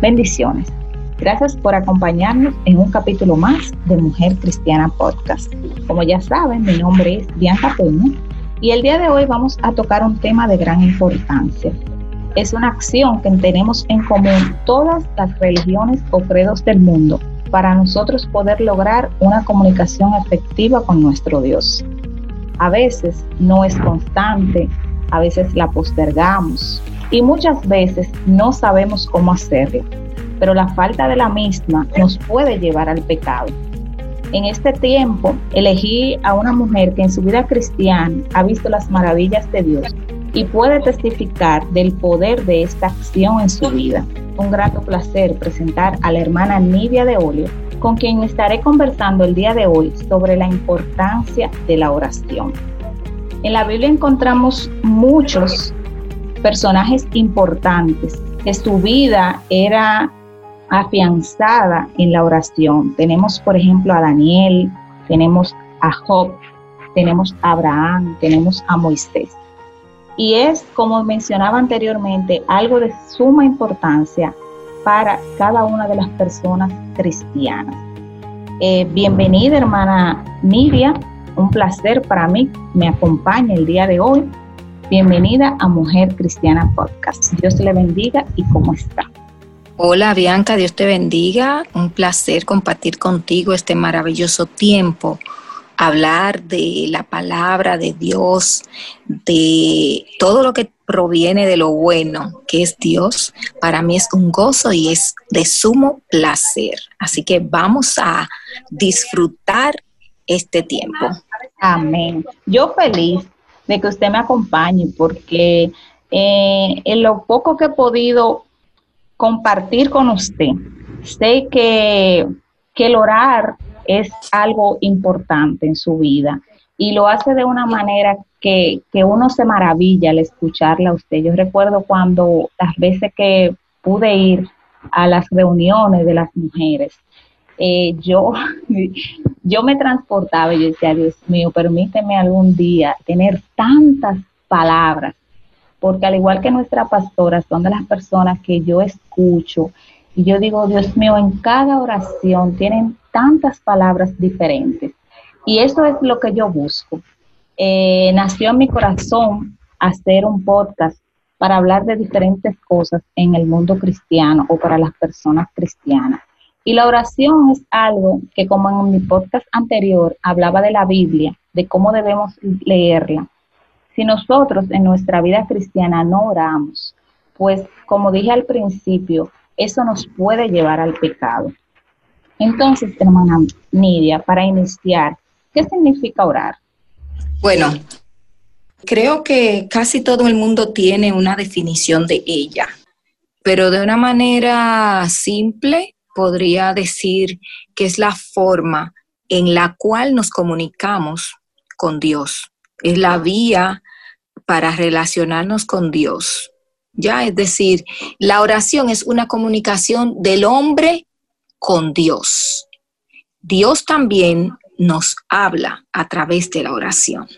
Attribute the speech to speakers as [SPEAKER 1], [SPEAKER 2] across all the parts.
[SPEAKER 1] Bendiciones. Gracias por acompañarnos en un capítulo más de Mujer Cristiana Podcast. Como ya saben, mi nombre es Bianca Peña y el día de hoy vamos a tocar un tema de gran importancia. Es una acción que tenemos en común todas las religiones o credos del mundo para nosotros poder lograr una comunicación efectiva con nuestro Dios. A veces no es constante, a veces la postergamos y muchas veces no sabemos cómo hacerlo, pero la falta de la misma nos puede llevar al pecado. En este tiempo elegí a una mujer que en su vida cristiana ha visto las maravillas de Dios y puede testificar del poder de esta acción en su vida. Un grato placer presentar a la hermana Nidia de Olio, con quien estaré conversando el día de hoy sobre la importancia de la oración. En la Biblia encontramos muchos personajes importantes que su vida era afianzada en la oración. Tenemos, por ejemplo, a Daniel, tenemos a Job, tenemos a Abraham, tenemos a Moisés. Y es, como mencionaba anteriormente, algo de suma importancia para cada una de las personas cristianas. Eh, bienvenida, hermana Nidia. Un placer para mí me acompaña el día de hoy. Bienvenida a Mujer Cristiana Podcast. Dios le bendiga y cómo está.
[SPEAKER 2] Hola Bianca, Dios te bendiga. Un placer compartir contigo este maravilloso tiempo hablar de la palabra de Dios, de todo lo que proviene de lo bueno que es Dios, para mí es un gozo y es de sumo placer. Así que vamos a disfrutar este tiempo.
[SPEAKER 1] Amén. Yo feliz de que usted me acompañe porque eh, en lo poco que he podido compartir con usted, sé que, que el orar es algo importante en su vida y lo hace de una manera que, uno se maravilla al escucharla a usted. Yo recuerdo cuando las veces que pude ir a las reuniones de las mujeres, eh, yo, yo me transportaba y yo decía, Dios mío, permíteme algún día tener tantas palabras, porque al igual que nuestra pastora, son de las personas que yo escucho y yo digo, Dios mío, en cada oración tienen tantas palabras diferentes. Y eso es lo que yo busco. Eh, nació en mi corazón hacer un podcast para hablar de diferentes cosas en el mundo cristiano o para las personas cristianas. Y la oración es algo que como en mi podcast anterior hablaba de la Biblia, de cómo debemos leerla. Si nosotros en nuestra vida cristiana no oramos, pues como dije al principio, eso nos puede llevar al pecado. Entonces, hermana Nidia, para iniciar, ¿qué significa orar?
[SPEAKER 2] Bueno, creo que casi todo el mundo tiene una definición de ella, pero de una manera simple podría decir que es la forma en la cual nos comunicamos con Dios. Es la vía para relacionarnos con Dios. Ya, es decir, la oración es una comunicación del hombre con Dios. Dios también nos habla a través de la oración.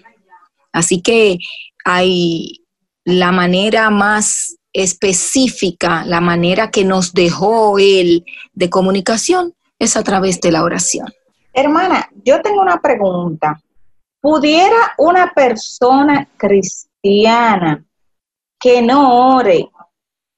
[SPEAKER 2] Así que hay la manera más específica, la manera que nos dejó Él de comunicación es a través de la oración.
[SPEAKER 1] Hermana, yo tengo una pregunta. ¿Pudiera una persona cristiana que no ore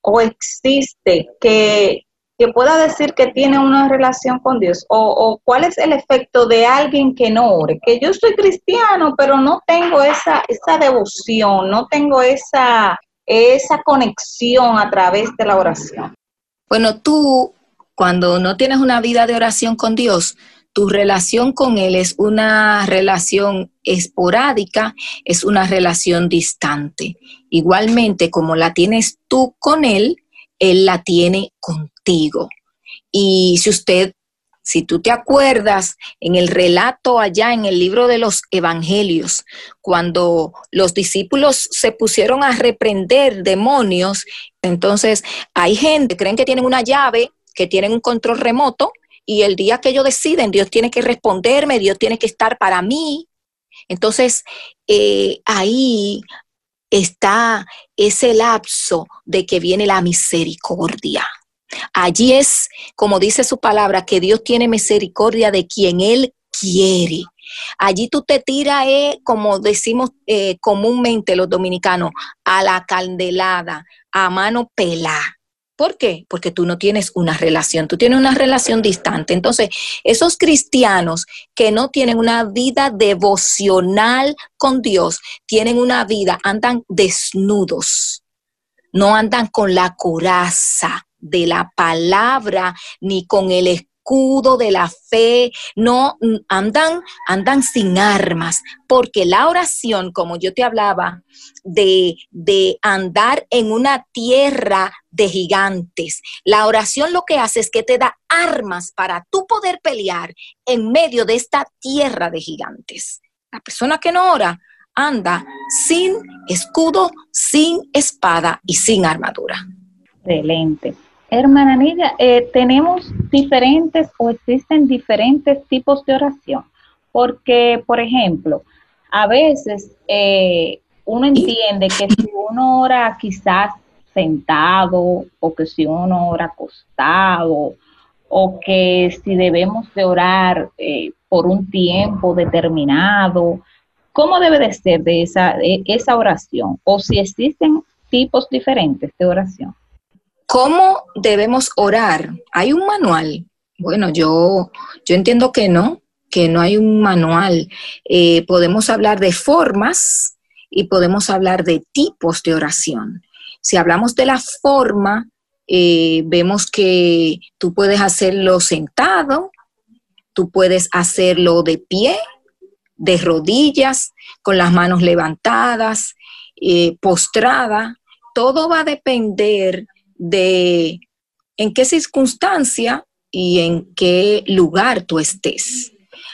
[SPEAKER 1] o existe que que pueda decir que tiene una relación con Dios? O, cuál es el efecto de alguien que no ore? Que yo soy cristiano, pero no tengo esa, esa devoción, no tengo esa, esa conexión a través de la oración.
[SPEAKER 2] Bueno, tú, cuando no tienes una vida de oración con Dios, tu relación con Él es una relación esporádica, es una relación distante. Igualmente, como la tienes tú con Él, Él la tiene contigo y si usted, si tú te acuerdas, en el relato allá en el libro de los Evangelios, cuando los discípulos se pusieron a reprender demonios, entonces hay gente, creen que tienen una llave, que tienen un control remoto, y el día que ellos deciden, Dios tiene que responderme, Dios tiene que estar para mí. Entonces, eh, ahí está ese lapso de que viene la misericordia Allí es, como dice su palabra, que Dios tiene misericordia de quien Él quiere. Allí tú te tiras, eh, como decimos eh, comúnmente los dominicanos, a la candelada, a mano pelada. ¿Por qué? Porque tú no tienes una relación, tú tienes una relación distante. Entonces, esos cristianos que no tienen una vida devocional con Dios, tienen una vida, andan desnudos, no andan con la coraza de la palabra ni con el escudo de la fe, no andan, andan sin armas, porque la oración, como yo te hablaba, de, de andar en una tierra de gigantes, la oración lo que hace es que te da armas para tú poder pelear en medio de esta tierra de gigantes. La persona que no ora anda sin escudo, sin espada y sin armadura.
[SPEAKER 1] Excelente. Hermana Nidia, eh, tenemos diferentes o existen diferentes tipos de oración, porque, por ejemplo, a veces eh, uno entiende que si uno ora quizás sentado o que si uno ora acostado o que si debemos de orar eh, por un tiempo determinado, ¿cómo debe de ser de esa, oración? O si existen tipos diferentes de oración.
[SPEAKER 2] ¿Cómo debemos orar? ¿Hay un manual? Bueno, yo, yo entiendo que no, que no hay un manual. Eh, podemos hablar de formas y podemos hablar de tipos de oración. Si hablamos de la forma, eh, vemos que tú puedes hacerlo sentado, tú puedes hacerlo de pie, de rodillas, con las manos levantadas, eh, postrada. Todo va a depender de en qué circunstancia y en qué lugar tú estés.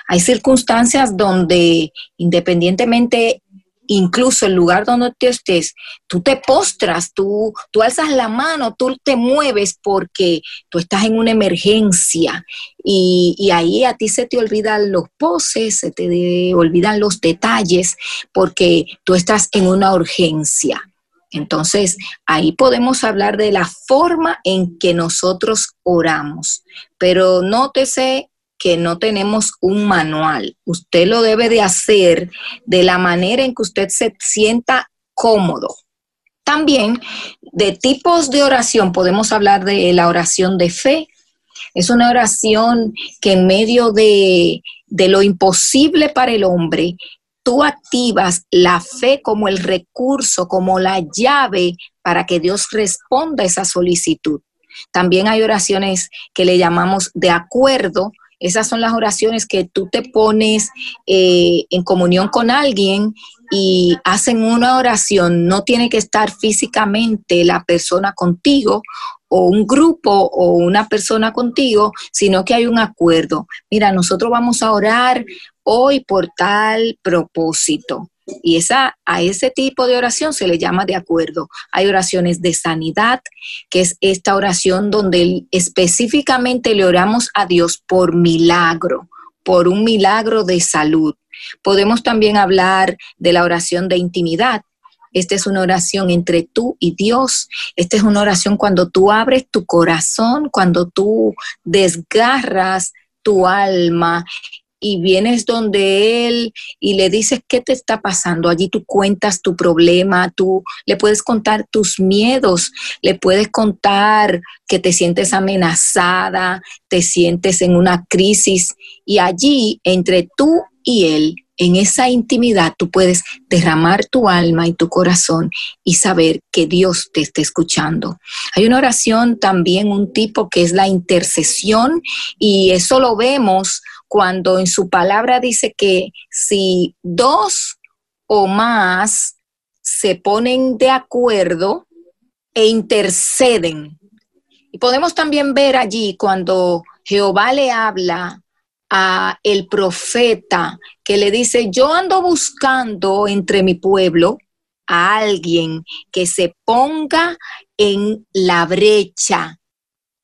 [SPEAKER 2] Hay circunstancias donde independientemente, incluso el lugar donde tú estés, tú te postras, tú, tú alzas la mano, tú te mueves porque tú estás en una emergencia y, y ahí a ti se te olvidan los poses, se te olvidan los detalles porque tú estás en una urgencia. Entonces, ahí podemos hablar de la forma en que nosotros oramos, pero nótese que no tenemos un manual. Usted lo debe de hacer de la manera en que usted se sienta cómodo. También de tipos de oración podemos hablar de la oración de fe. Es una oración que en medio de, de lo imposible para el hombre, tú activas la fe como el recurso, como la llave para que Dios responda a esa solicitud. También hay oraciones que le llamamos de acuerdo. Esas son las oraciones que tú te pones eh, en comunión con alguien y hacen una oración. No tiene que estar físicamente la persona contigo o un grupo o una persona contigo, sino que hay un acuerdo. Mira, nosotros vamos a orar hoy por tal propósito. Y esa, a ese tipo de oración se le llama de acuerdo. Hay oraciones de sanidad, que es esta oración donde específicamente le oramos a Dios por milagro, por un milagro de salud. Podemos también hablar de la oración de intimidad. Esta es una oración entre tú y Dios. Esta es una oración cuando tú abres tu corazón, cuando tú desgarras tu alma y vienes donde él y le dices qué te está pasando. Allí tú cuentas tu problema, tú le puedes contar tus miedos, le puedes contar que te sientes amenazada, te sientes en una crisis y allí entre tú y él en esa intimidad tú puedes derramar tu alma y tu corazón y saber que Dios te está escuchando. Hay una oración también, un tipo que es la intercesión y eso lo vemos cuando en su palabra dice que si dos o más se ponen de acuerdo e interceden. Y podemos también ver allí cuando Jehová le habla a el profeta que le dice, yo ando buscando entre mi pueblo a alguien que se ponga en la brecha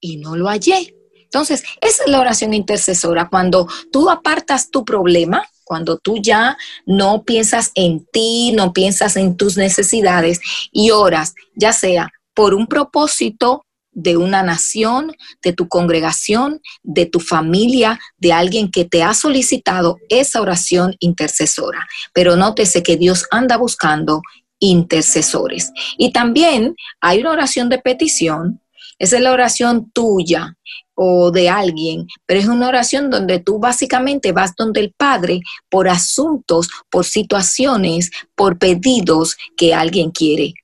[SPEAKER 2] y no lo hallé. Entonces, esa es la oración intercesora, cuando tú apartas tu problema, cuando tú ya no piensas en ti, no piensas en tus necesidades y oras, ya sea por un propósito de una nación, de tu congregación, de tu familia, de alguien que te ha solicitado esa oración intercesora. Pero nótese que Dios anda buscando intercesores. Y también hay una oración de petición, esa es la oración tuya o de alguien, pero es una oración donde tú básicamente vas donde el Padre por asuntos, por situaciones, por pedidos que alguien quiere.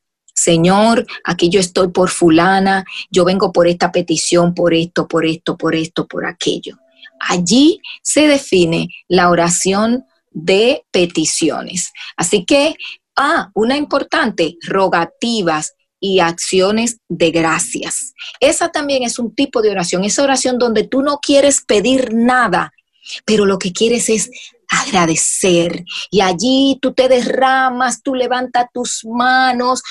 [SPEAKER 2] Señor, aquí yo estoy por fulana, yo vengo por esta petición, por esto, por esto, por esto, por aquello. Allí se define la oración de peticiones. Así que, ah, una importante, rogativas y acciones de gracias. Esa también es un tipo de oración, esa oración donde tú no quieres pedir nada, pero lo que quieres es agradecer. Y allí tú te derramas, tú levantas tus manos,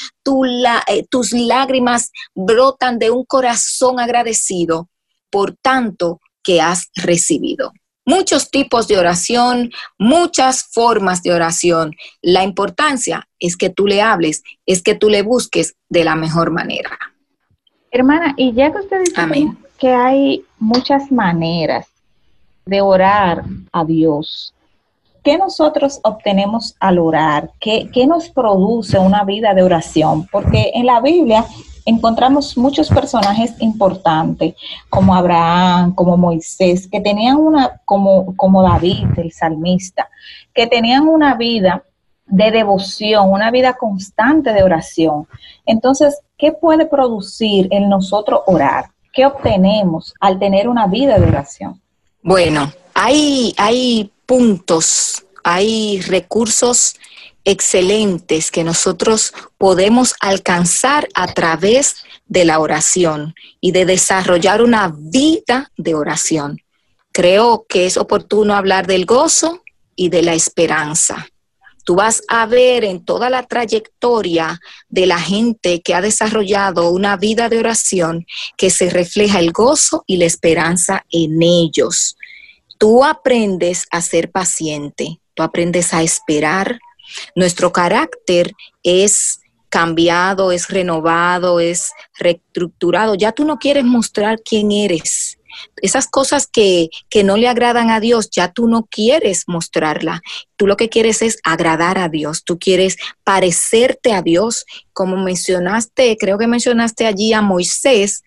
[SPEAKER 2] eh, tus lágrimas brotan de un corazón agradecido por tanto que has recibido. Muchos tipos de oración, muchas formas de oración. La importancia es que tú le hables, es que tú le busques de la mejor manera.
[SPEAKER 1] Hermana, y ya que usted dice que hay muchas maneras de orar a Dios, ¿qué nosotros obtenemos al orar? ¿Qué, nos produce una vida de oración? Porque en la Biblia encontramos muchos personajes importantes, como Abraham, como Moisés, que tenían una, como, como David, el salmista, que tenían una vida de devoción, una vida constante de oración. Entonces, ¿qué puede producir en nosotros orar? ¿Qué obtenemos al tener una vida de oración?
[SPEAKER 2] Bueno, hay, hay puntos, hay recursos excelentes que nosotros podemos alcanzar a través de la oración y de desarrollar una vida de oración. Creo que es oportuno hablar del gozo y de la esperanza. Tú vas a ver en toda la trayectoria de la gente que ha desarrollado una vida de oración que se refleja el gozo y la esperanza en ellos tú aprendes a ser paciente, tú aprendes a esperar. Nuestro carácter es cambiado, es renovado, es reestructurado. Ya tú no quieres mostrar quién eres. Esas cosas que, que, no le agradan a Dios, ya tú no quieres mostrarla. Tú lo que quieres es agradar a Dios. Tú quieres parecerte a Dios. Como mencionaste, creo que mencionaste allí a Moisés,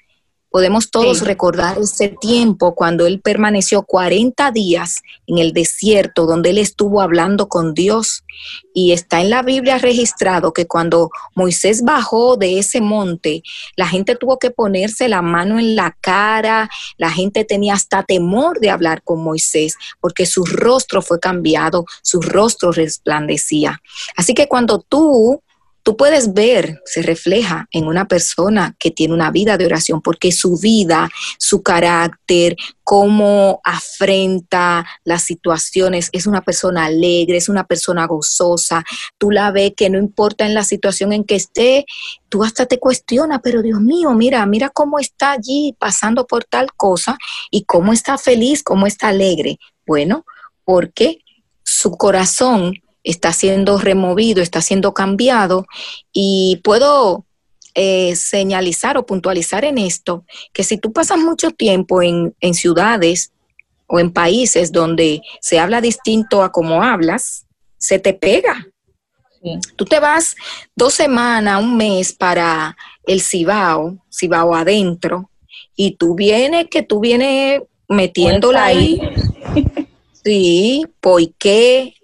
[SPEAKER 2] Podemos todos recordar ese tiempo cuando él permaneció 40 días en el desierto, donde él estuvo hablando con Dios. Y está en la Biblia registrado que cuando Moisés bajó de ese monte, la gente tuvo que ponerse la mano en la cara, la gente tenía hasta temor de hablar con Moisés, porque su rostro fue cambiado, su rostro resplandecía. Así que cuando tú tú puedes ver, se refleja en una persona que tiene una vida de oración, porque su vida, su carácter, cómo afrenta las situaciones, es una persona alegre, es una persona gozosa, tú la ves que no importa en la situación en que esté, tú hasta te cuestiona, pero Dios mío, mira, mira cómo está allí pasando por tal cosa y cómo está feliz, cómo está alegre. Bueno, porque su corazón está siendo removido, está siendo cambiado y puedo eh, señalizar o puntualizar en esto que si tú pasas mucho tiempo en, ciudades o en países donde se habla distinto a como hablas, se te pega. Tú te vas dos semanas, un mes para el Cibao, Cibao adentro, y tú vienes, que tú vienes metiéndola ahí. Sí, ¿por qué?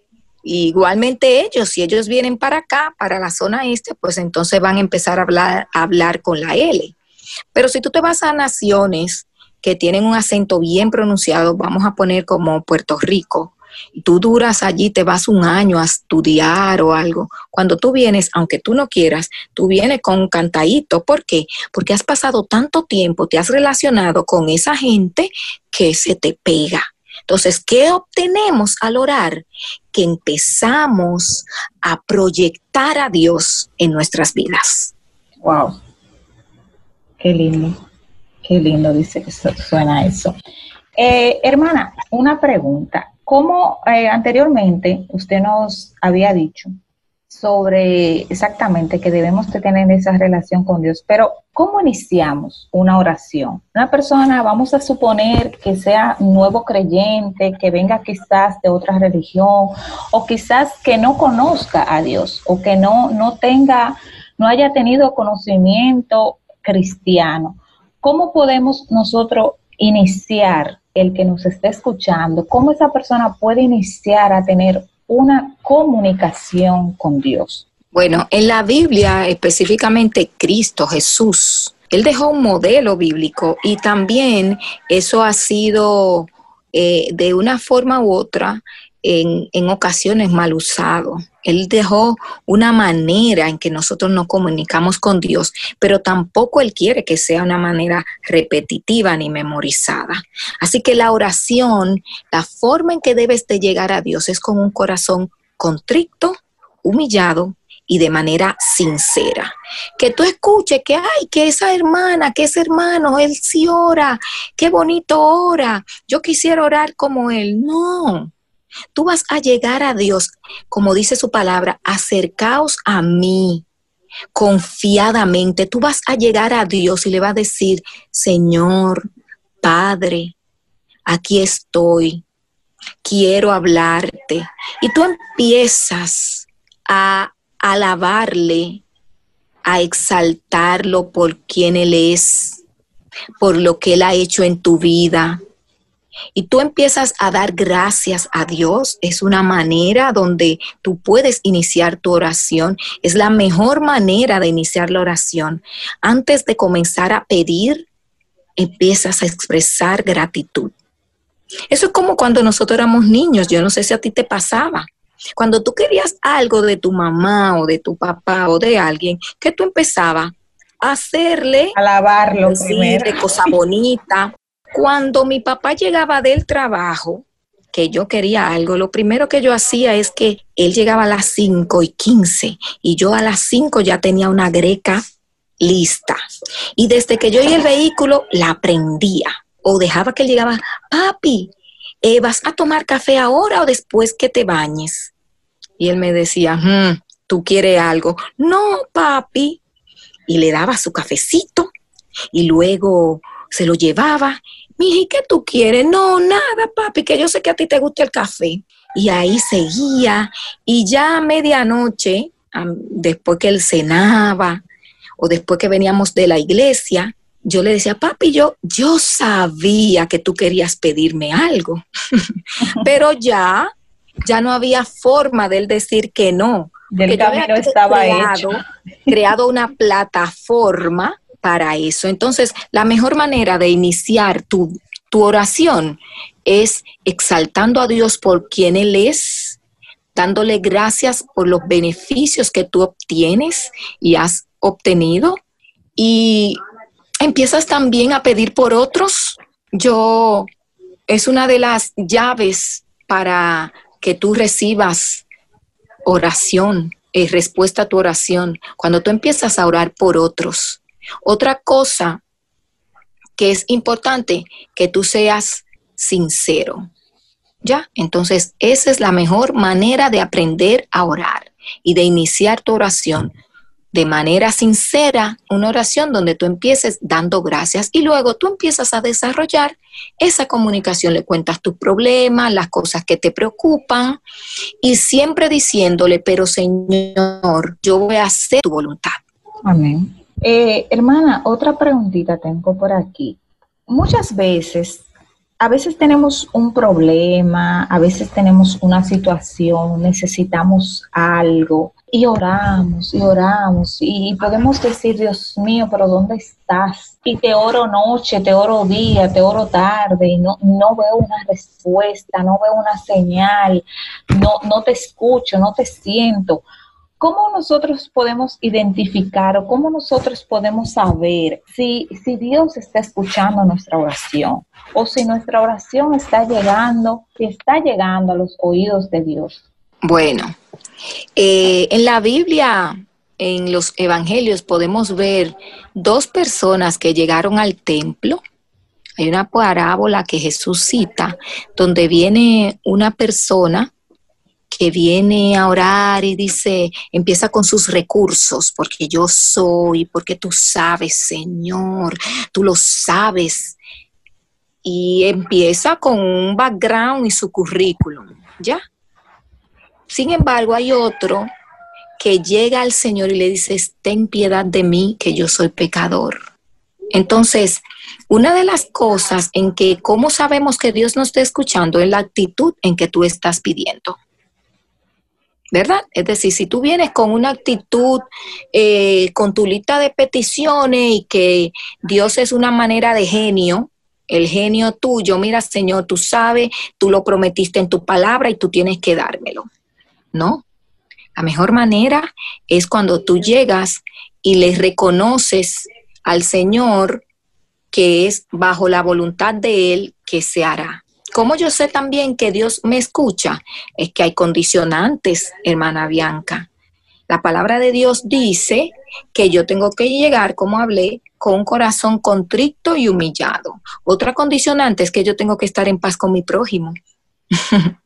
[SPEAKER 2] Igualmente ellos, si ellos vienen para acá, para la zona este, pues entonces van a empezar a hablar, a hablar con la L. Pero si tú te vas a naciones que tienen un acento bien pronunciado, vamos a poner como Puerto Rico, tú duras allí, te vas un año a estudiar o algo. Cuando tú vienes, aunque tú no quieras, tú vienes con un cantadito. ¿Por qué? Porque has pasado tanto tiempo, te has relacionado con esa gente que se te pega. Entonces, ¿qué obtenemos al orar? Que empezamos a proyectar a Dios en nuestras vidas.
[SPEAKER 1] Wow. Qué lindo. Qué lindo dice que suena eso. Eh, hermana, una pregunta. ¿Cómo eh, anteriormente usted nos había dicho sobre exactamente que debemos de tener esa relación con Dios, pero ¿cómo iniciamos una oración? Una persona, vamos a suponer que sea nuevo creyente, que venga quizás de otra religión, o quizás que no conozca a Dios, o que no, no tenga, no haya tenido conocimiento cristiano. ¿Cómo podemos nosotros iniciar el que nos esté escuchando? ¿Cómo esa persona puede iniciar a tener una comunicación con Dios?
[SPEAKER 2] Bueno, en la Biblia, específicamente Cristo, Jesús, Él dejó un modelo bíblico y también eso ha sido eh, de una forma u otra en, ocasiones mal usado. Él dejó una manera en que nosotros nos comunicamos con Dios, pero tampoco Él quiere que sea una manera repetitiva ni memorizada. Así que la oración, la forma en que debes de llegar a Dios es con un corazón contrito, humillado y de manera sincera. Que tú escuches que, ay, que esa hermana, que ese hermano, él sí ora, qué bonito ora, yo quisiera orar como él. No, Tú vas a llegar a Dios, como dice su palabra, acercaos a mí confiadamente. Tú vas a llegar a Dios y le vas a decir, Señor, Padre, aquí estoy, quiero hablarte. Y tú empiezas a alabarle, a exaltarlo por quien Él es, por lo que Él ha hecho en tu vida, y tú empiezas a dar gracias a Dios, es una manera donde tú puedes iniciar tu oración, es la mejor manera de iniciar la oración. Antes de comenzar a pedir, empiezas a expresar gratitud. Eso es como cuando nosotros éramos niños, yo no sé si a ti te pasaba. Cuando tú querías algo de tu mamá o de tu papá o de alguien, que tú empezabas a hacerle,
[SPEAKER 1] alabarlo,
[SPEAKER 2] decirle cosa bonita, cuando mi papá llegaba del trabajo, que yo quería algo, lo primero que yo hacía es que él llegaba a las 5 y 15 y yo a las 5 ya tenía una greca lista. Y desde que yo y el vehículo la prendía o dejaba que él llegaba, papi, eh, ¿vas a tomar café ahora o después que te bañes? Y él me decía, hmm, ¿tú quieres algo? No, papi. Y le daba su cafecito y luego se lo llevaba. Mija, ¿y qué tú quieres? No, nada, papi, que yo sé que a ti te gusta el café. Y ahí seguía. Y ya a medianoche, después que él cenaba o después que veníamos de la iglesia, yo le decía, papi, yo, yo sabía que tú querías pedirme algo, pero ya, ya no había forma de él decir que no.
[SPEAKER 1] Del camino estaba hecho.
[SPEAKER 2] creado una plataforma para eso. Entonces, la mejor manera de iniciar tu, oración es exaltando a Dios por quien Él es, dándole gracias por los beneficios que tú obtienes y has obtenido. Y empiezas también a pedir por otros. Yo, es una de las llaves para que tú recibas oración, eh, respuesta a tu oración, cuando tú empiezas a orar por otros. Otra cosa que es importante, que tú seas sincero. ¿Ya? Entonces, esa es la mejor manera de aprender a orar y de iniciar tu oración de manera sincera, una oración donde tú empieces dando gracias y luego tú empiezas a desarrollar esa comunicación, le cuentas tus problemas, las cosas que te preocupan y siempre diciéndole, pero Señor, yo voy a hacer tu voluntad.
[SPEAKER 1] Amén. Eh, hermana, otra preguntita tengo por aquí. Muchas veces, a veces tenemos un problema, a veces tenemos una situación, necesitamos algo y oramos y oramos y podemos decir, Dios mío, pero ¿dónde estás? Y te oro noche, te oro día, te oro tarde y no, no veo una respuesta, no veo una señal, no, no te escucho, no te siento. ¿Cómo nosotros podemos identificar o cómo nosotros podemos saber si, si Dios está escuchando nuestra oración o si nuestra oración está llegando, si está llegando a los oídos de Dios?
[SPEAKER 2] Bueno, eh, en la Biblia, en los evangelios, podemos ver dos personas que llegaron al templo. Hay una parábola que Jesús cita donde viene una persona que viene a orar y dice, empieza con sus recursos, porque yo soy, porque tú sabes, Señor, tú lo sabes. Y empieza con un background y su currículum, ¿ya? Sin embargo, hay otro que llega al Señor y le dice, ten piedad de mí, que yo soy pecador. Entonces, una de las cosas en que, ¿cómo sabemos que Dios nos está escuchando? Es la actitud en que tú estás pidiendo. ¿Verdad? Es decir, si tú vienes con una actitud, eh, con tu lista de peticiones y que Dios es una manera de genio, el genio tuyo, mira Señor, tú sabes, tú lo prometiste en tu palabra y tú tienes que dármelo, ¿no? La mejor manera es cuando tú llegas y le reconoces al Señor que es bajo la voluntad de Él que se hará. ¿Cómo yo sé también que Dios me escucha? Es que hay condicionantes, hermana Bianca. La palabra de Dios dice que yo tengo que llegar, como hablé, con un corazón contrito y humillado. Otra condicionante es que yo tengo que estar en paz con mi prójimo.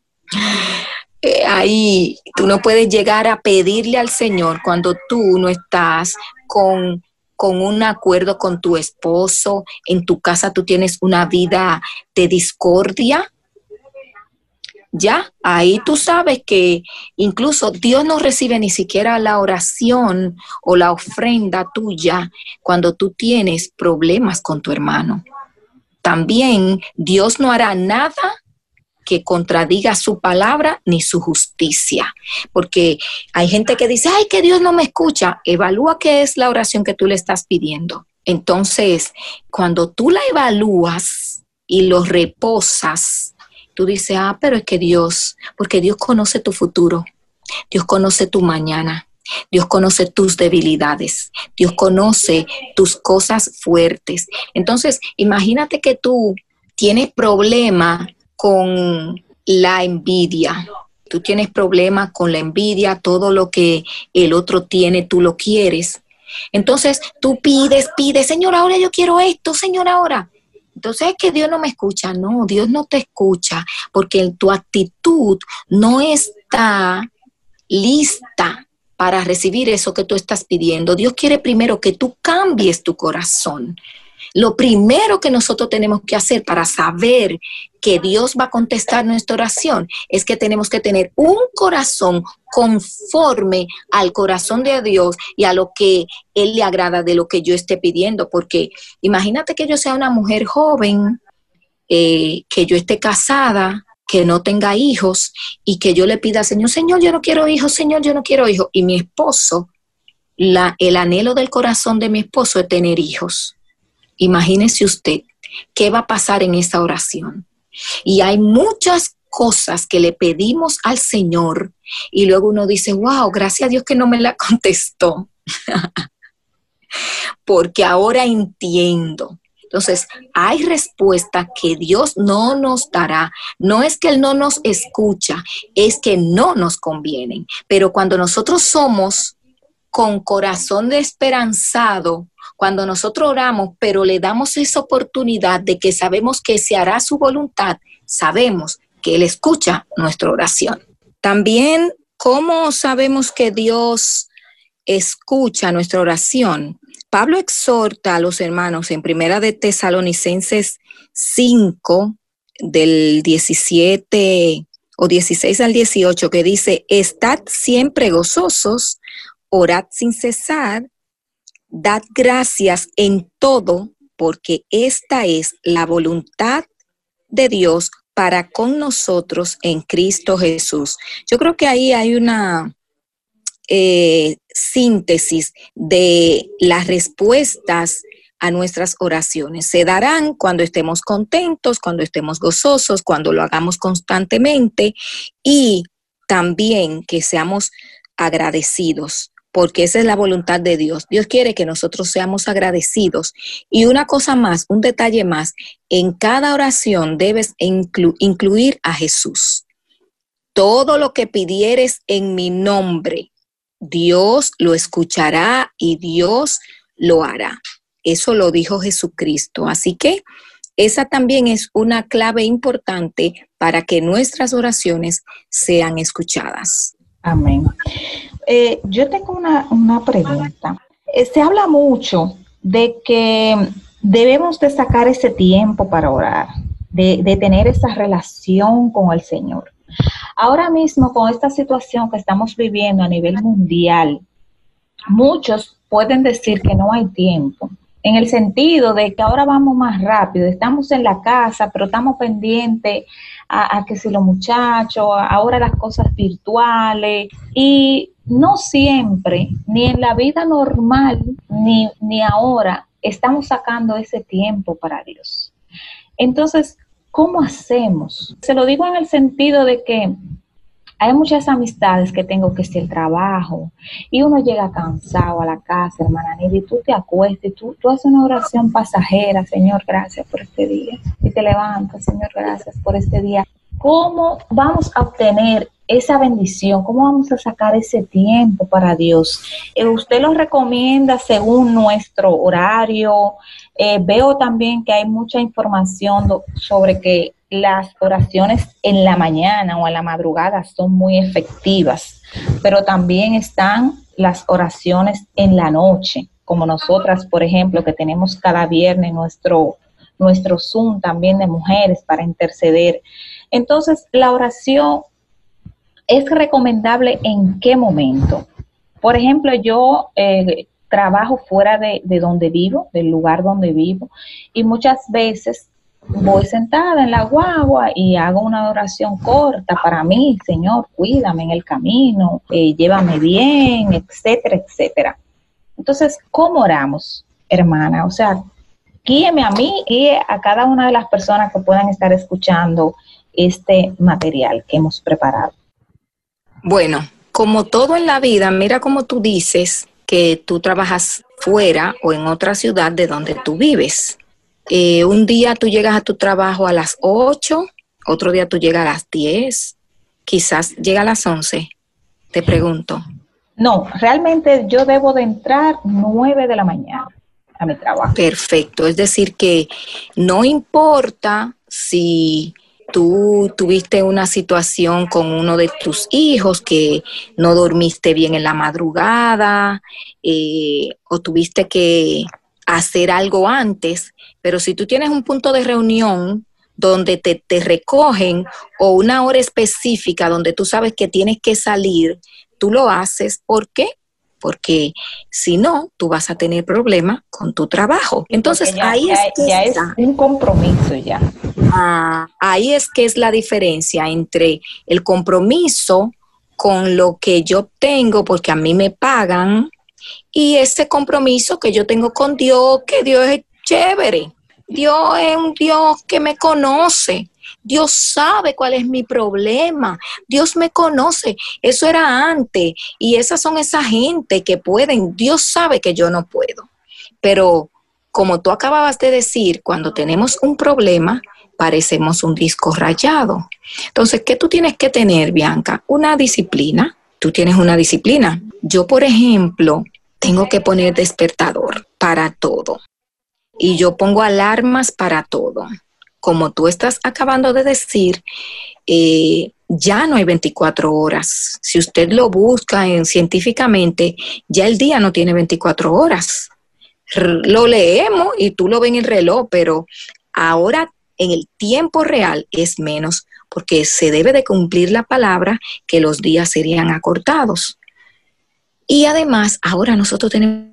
[SPEAKER 2] Eh, ahí tú no puedes llegar a pedirle al Señor cuando tú no estás con con un acuerdo con tu esposo, en tu casa tú tienes una vida de discordia, ya, ahí tú sabes que incluso Dios no recibe ni siquiera la oración o la ofrenda tuya cuando tú tienes problemas con tu hermano. También Dios no hará nada que contradiga su palabra ni su justicia. Porque hay gente que dice, ay, que Dios no me escucha. Evalúa qué es la oración que tú le estás pidiendo. Entonces, cuando tú la evalúas y lo reposas, tú dices, ah, pero es que Dios, porque Dios conoce tu futuro, Dios conoce tu mañana. Dios conoce tus debilidades, Dios conoce tus cosas fuertes. Entonces, imagínate que tú tienes problema con la envidia. Tú tienes problemas con la envidia, todo lo que el otro tiene, tú lo quieres. Entonces tú pides, pides, Señor, ahora yo quiero esto, Señor, ahora. Entonces es que Dios no me escucha. No, Dios no te escucha porque tu actitud no está lista para recibir eso que tú estás pidiendo. Dios quiere primero que tú cambies tu corazón. Lo primero que nosotros tenemos que hacer para saber que Dios va a contestar nuestra oración es que tenemos que tener un corazón conforme al corazón de Dios y a lo que Él le agrada de lo que yo esté pidiendo. Porque imagínate que yo sea una mujer joven, eh, que yo esté casada, que no tenga hijos y que yo le pida, Señor, Señor, yo no quiero hijos, Señor, yo no quiero hijos. Y mi esposo, el anhelo del corazón de mi esposo es tener hijos. Imagínese usted qué va a pasar en esa oración. Y hay muchas cosas que le pedimos al Señor y luego uno dice, wow, gracias a Dios que no me la contestó. Porque ahora entiendo. Entonces, hay respuesta que Dios no nos dará. No es que Él no nos escucha, es que no nos convienen. Pero cuando nosotros somos con corazón de esperanzado, cuando nosotros oramos, pero le damos esa oportunidad de que sabemos que se hará su voluntad, sabemos que Él escucha nuestra oración. También, ¿cómo sabemos que Dios escucha nuestra oración? Pablo exhorta a los hermanos en Primera de Tesalonicenses 5, del 17 o 16 al 18, que dice, estad siempre gozosos, orad sin cesar, Dad gracias en todo, porque esta es la voluntad de Dios para con nosotros en Cristo Jesús. Yo creo que ahí hay una eh, síntesis de las respuestas a nuestras oraciones. Se darán cuando estemos contentos, cuando estemos gozosos, cuando lo hagamos constantemente y también que seamos agradecidos porque esa es la voluntad de Dios. Dios quiere que nosotros seamos agradecidos. Y una cosa más, un detalle más, en cada oración debes incluir a Jesús. Todo lo que pidieres en mi nombre, Dios lo escuchará y Dios lo hará. Eso lo dijo Jesucristo. Así que esa también es una clave importante para que nuestras oraciones sean escuchadas.
[SPEAKER 1] Amén. Eh, yo tengo una, pregunta. Eh, se habla mucho de que debemos de sacar ese tiempo para orar, de, de tener esa relación con el Señor. Ahora mismo, con esta situación que estamos viviendo a nivel mundial, muchos pueden decir que no hay tiempo, en el sentido de que ahora vamos más rápido, estamos en la casa, pero estamos pendientes a, que si los muchachos, ahora las cosas virtuales, y no siempre, ni en la vida normal, ni, ni ahora, estamos sacando ese tiempo para Dios. Entonces, ¿cómo hacemos? Se lo digo en el sentido de que hay muchas amistades que tengo que es el trabajo y uno llega cansado a la casa, hermana Nidia, y tú te acuestas y tú, tú haces una oración pasajera, Señor, gracias por este día. Y te levantas, Señor, gracias por este día. ¿Cómo vamos a obtener esa bendición? ¿Cómo vamos a sacar ese tiempo para Dios? Eh, ¿Usted lo recomienda según nuestro horario? Eh, veo también que hay mucha información sobre que las oraciones en la mañana o en la madrugada son muy efectivas, pero también están las oraciones en la noche, como nosotras, por ejemplo, que tenemos cada viernes nuestro, nuestro Zoom también de mujeres para interceder. Entonces, la oración es recomendable en qué momento. Por ejemplo, yo eh, trabajo fuera de, de donde vivo, del lugar donde vivo, y muchas veces voy sentada en la guagua y hago una oración corta para mí, Señor, cuídame en el camino, eh, llévame bien, etcétera, etcétera. Entonces, ¿cómo oramos, hermana? O sea, guíeme a mí y a cada una de las personas que puedan estar escuchando este material que hemos preparado.
[SPEAKER 2] Bueno, como todo en la vida, mira como tú dices que tú trabajas fuera o en otra ciudad de donde tú vives. Eh, un día tú llegas a tu trabajo a las 8, otro día tú llegas a las 10, quizás llega a las 11, te pregunto.
[SPEAKER 1] No, realmente yo debo de entrar 9 de la mañana a mi trabajo.
[SPEAKER 2] Perfecto, es decir que no importa si tú tuviste una situación con uno de tus hijos que no dormiste bien en la madrugada eh, o tuviste que hacer algo antes, pero si tú tienes un punto de reunión donde te, te, recogen o una hora específica donde tú sabes que tienes que salir, tú lo haces. ¿Por qué? Porque si no, tú vas a tener problemas con tu trabajo. Entonces ahí es
[SPEAKER 1] que es un compromiso ya.
[SPEAKER 2] Ah, ahí es que es la diferencia entre el compromiso con lo que yo tengo porque a mí me pagan y ese compromiso que yo tengo con Dios, que Dios es chévere. Dios es un Dios que me conoce. Dios sabe cuál es mi problema. Dios me conoce. Eso era antes. Y esas son esa gente que pueden. Dios sabe que yo no puedo. Pero como tú acababas de decir, cuando tenemos un problema, parecemos un disco rayado. Entonces, ¿qué tú tienes que tener, Bianca? Una disciplina. Tú tienes una disciplina. Yo, por ejemplo, tengo que poner despertador para todo. Y yo pongo alarmas para todo. Como tú estás acabando de decir, eh, ya no hay 24 horas. Si usted lo busca en, científicamente, ya el día no tiene 24 horas. lo leemos y tú lo ves en el reloj, pero ahora en el tiempo real es menos porque se debe de cumplir la palabra que los días serían acortados. Y además, ahora nosotros tenemos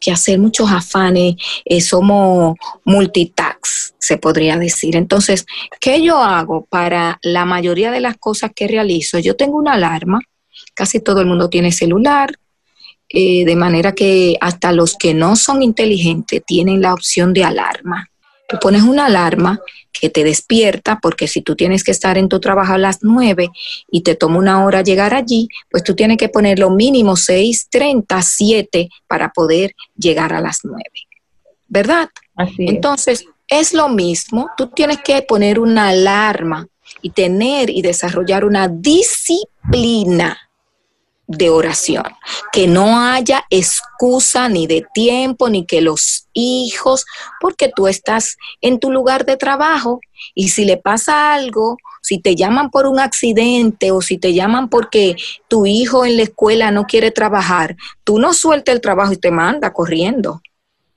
[SPEAKER 2] que hacer muchos afanes, eh, somos multitax, se podría decir. Entonces, ¿qué yo hago para la mayoría de las cosas que realizo? Yo tengo una alarma, casi todo el mundo tiene celular, eh, de manera que hasta los que no son inteligentes tienen la opción de alarma. Tú pones una alarma que te despierta, porque si tú tienes que estar en tu trabajo a las 9 y te toma una hora llegar allí, pues tú tienes que poner lo mínimo 6.30, 7 para poder llegar a las 9. ¿Verdad? Así Entonces, es lo mismo, tú tienes que poner una alarma y tener y desarrollar una disciplina de oración, que no haya excusa ni de tiempo, ni que los hijos, porque tú estás en tu lugar de trabajo y si le pasa algo, si te llaman por un accidente o si te llaman porque tu hijo en la escuela no quiere trabajar, tú no sueltes el trabajo y te manda corriendo.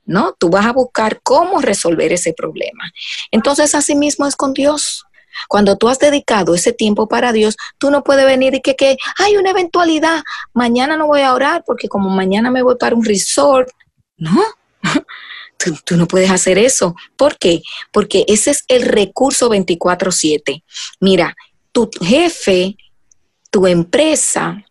[SPEAKER 2] ¿No? Tú vas a buscar cómo resolver ese problema. Entonces, así mismo es con Dios. Cuando tú has dedicado ese tiempo para Dios, tú no puedes venir y que, que hay una eventualidad, mañana no voy a orar porque como mañana me voy para un resort. No, tú, tú no puedes hacer eso. ¿Por qué? Porque ese es el recurso 24/7. Mira, tu jefe, tu empresa,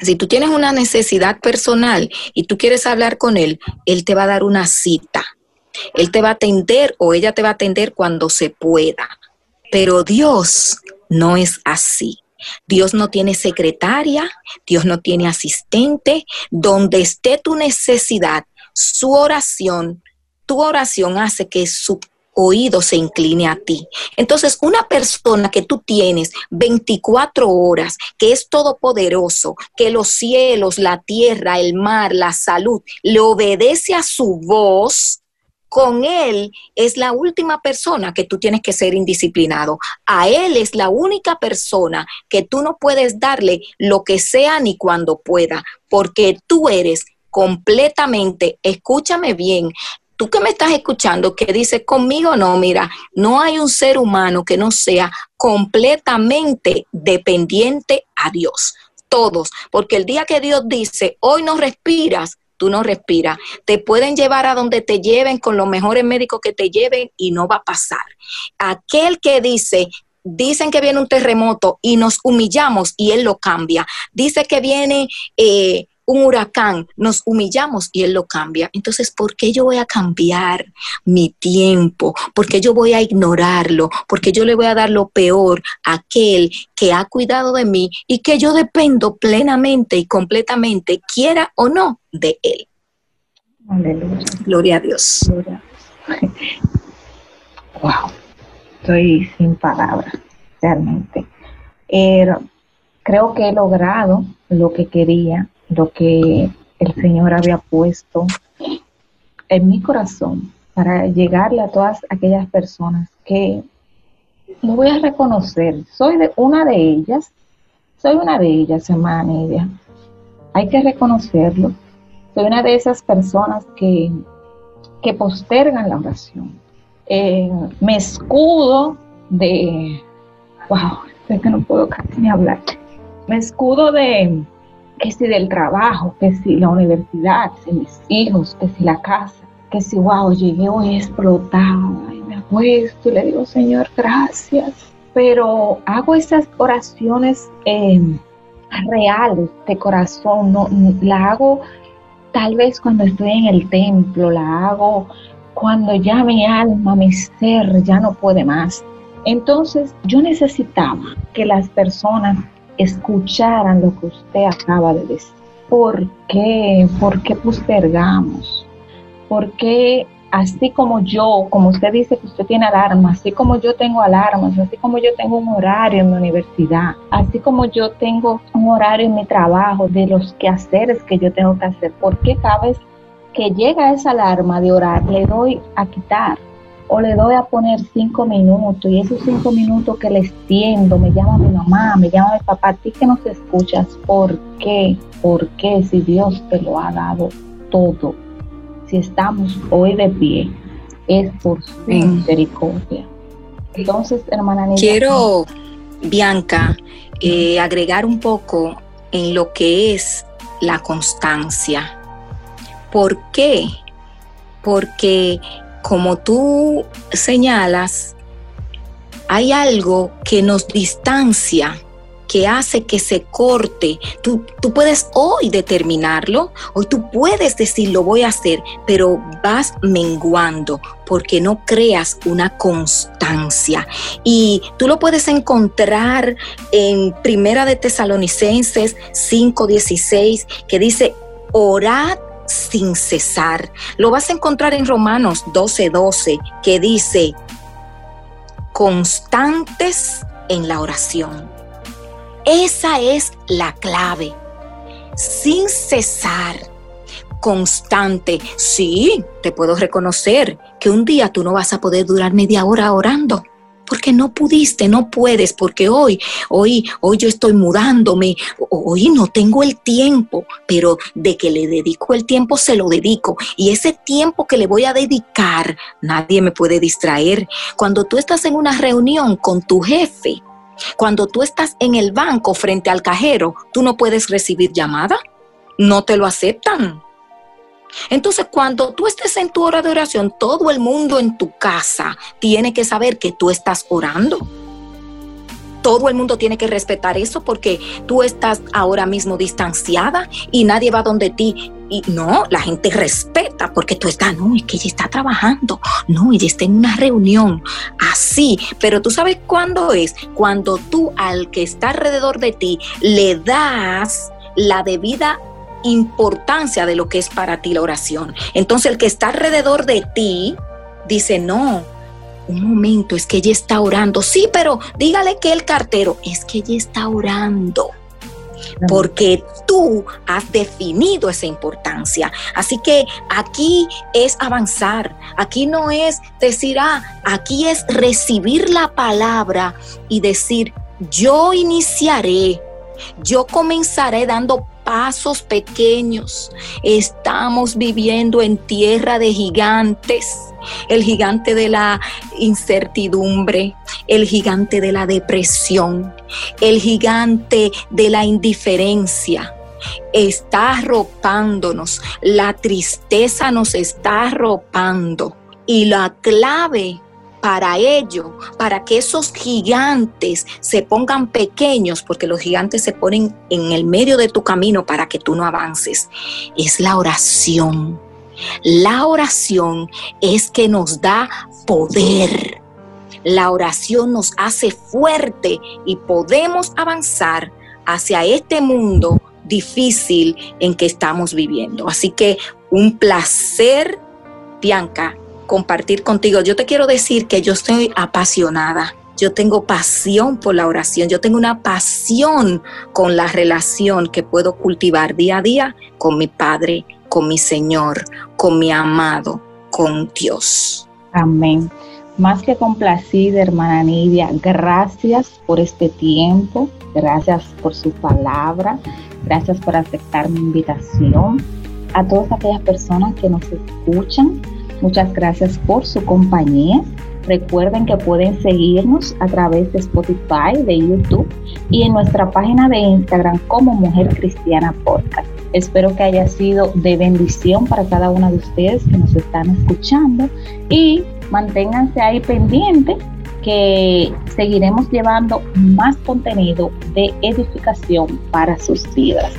[SPEAKER 2] si tú tienes una necesidad personal y tú quieres hablar con él, él te va a dar una cita. Él te va a atender o ella te va a atender cuando se pueda. Pero Dios no es así. Dios no tiene secretaria, Dios no tiene asistente. Donde esté tu necesidad, su oración, tu oración hace que su oído se incline a ti. Entonces, una persona que tú tienes 24 horas, que es todopoderoso, que los cielos, la tierra, el mar, la salud, le obedece a su voz, con Él es la última persona que tú tienes que ser indisciplinado. A Él es la única persona que tú no puedes darle lo que sea ni cuando pueda, porque tú eres completamente, escúchame bien, tú que me estás escuchando, que dices conmigo no, mira, no hay un ser humano que no sea completamente dependiente a Dios. Todos, porque el día que Dios dice, hoy no respiras, tú no respiras. Te pueden llevar a donde te lleven con los mejores médicos que te lleven y no va a pasar. Aquel que dice, dicen que viene un terremoto y nos humillamos y él lo cambia. Dice que viene... Eh, un huracán, nos humillamos y Él lo cambia. Entonces, ¿por qué yo voy a cambiar mi tiempo? ¿Por qué yo voy a ignorarlo? ¿Por qué yo le voy a dar lo peor a aquel que ha cuidado de mí y que yo dependo plenamente y completamente, quiera o no, de Él? Aleluya. Gloria a Dios. Gloria.
[SPEAKER 1] Wow, estoy sin palabras, realmente. Eh, creo que he logrado lo que quería lo que el Señor había puesto en mi corazón para llegarle a todas aquellas personas que lo voy a reconocer. Soy de una de ellas, soy una de ellas, hermana media. Hay que reconocerlo. Soy una de esas personas que, que postergan la oración. Eh, me escudo de, wow, sé que no puedo casi ni hablar. Me escudo de, que si del trabajo, que si la universidad, que si mis hijos, que si la casa, que si, wow, llegué hoy explotada y me apuesto y le digo, Señor, gracias. Pero hago esas oraciones em, reales de corazón, no, la hago tal vez cuando estoy en el templo, la hago cuando ya mi alma, mi ser ya no puede más. Entonces yo necesitaba que las personas escucharan lo que usted acaba de decir. ¿Por qué? ¿Por qué postergamos? ¿Por qué así como yo, como usted dice que usted tiene alarmas, así como yo tengo alarmas, así como yo tengo un horario en mi universidad, así como yo tengo un horario en mi trabajo de los quehaceres que yo tengo que hacer, ¿por qué cada vez que llega esa alarma de orar le doy a quitar? O le doy a poner cinco minutos y esos cinco minutos que le extiendo, me llama mi mamá, me llama mi papá, a ti que no te escuchas, ¿por qué? ¿Por qué si Dios te lo ha dado todo? Si estamos hoy de pie, es por su misericordia. Entonces, hermana
[SPEAKER 2] Quiero, Bianca, eh, agregar un poco en lo que es la constancia. ¿Por qué? Porque como tú señalas, hay algo que nos distancia, que hace que se corte. Tú, tú, puedes hoy determinarlo, hoy tú puedes decir lo voy a hacer, pero vas menguando porque no creas una constancia. Y tú lo puedes encontrar en Primera de Tesalonicenses 5:16, que dice, orad sin cesar. Lo vas a encontrar en Romanos 12:12, 12, que dice, constantes en la oración. Esa es la clave. sin cesar, constante. Sí, te puedo reconocer que un día tú no vas a poder durar media hora orando porque no pudiste, no puedes, porque hoy, hoy, hoy yo estoy mudándome, hoy no tengo el tiempo, pero de que le dedico el tiempo, se lo dedico. Y ese tiempo que le voy a dedicar, nadie me puede distraer. Cuando tú estás en una reunión con tu jefe, cuando tú estás en el banco frente al cajero, tú no puedes recibir llamada, no te lo aceptan. Entonces, cuando tú estés en tu hora de oración, todo el mundo en tu casa tiene que saber que tú estás orando. Todo el mundo tiene que respetar eso porque tú estás ahora mismo distanciada y nadie va donde ti. Y no, la gente respeta porque tú estás, no, es que ella está trabajando, no, ella está en una reunión, así. Pero tú sabes cuándo es, cuando tú al que está alrededor de ti le das la debida importancia de lo que es para ti la oración. Entonces el que está alrededor de ti dice, no, un momento, es que ella está orando. Sí, pero dígale que el cartero, es que ella está orando. Porque tú has definido esa importancia. Así que aquí es avanzar. Aquí no es decir, ah, aquí es recibir la palabra y decir, yo iniciaré, yo comenzaré dando pasos pequeños. Estamos viviendo en tierra de gigantes. El gigante de la incertidumbre, el gigante de la depresión, el gigante de la indiferencia, está arropándonos, la tristeza nos está arropando. Y la clave para ello, para que esos gigantes se pongan pequeños, porque los gigantes se ponen en el medio de tu camino para que tú no avances, es la oración. La oración es que nos da poder. La oración nos hace fuerte y podemos avanzar hacia este mundo difícil en que estamos viviendo. Así que un placer, Bianca, compartir contigo. Yo te quiero decir que yo estoy apasionada. Yo tengo pasión por la oración, yo tengo una pasión con la relación que puedo cultivar día a día con mi Padre, con mi Señor, con mi amado, con Dios.
[SPEAKER 1] Amén. Más que complacida, hermana Nidia, gracias por este tiempo, gracias por su palabra, gracias por aceptar mi invitación. A todas aquellas personas que nos escuchan, Muchas gracias por su compañía. Recuerden que pueden seguirnos a través de Spotify, de YouTube y en nuestra página de Instagram como Mujer Cristiana Podcast. Espero que haya sido de bendición para cada una de ustedes que nos están escuchando y manténganse ahí pendientes que seguiremos llevando más contenido de edificación para sus vidas.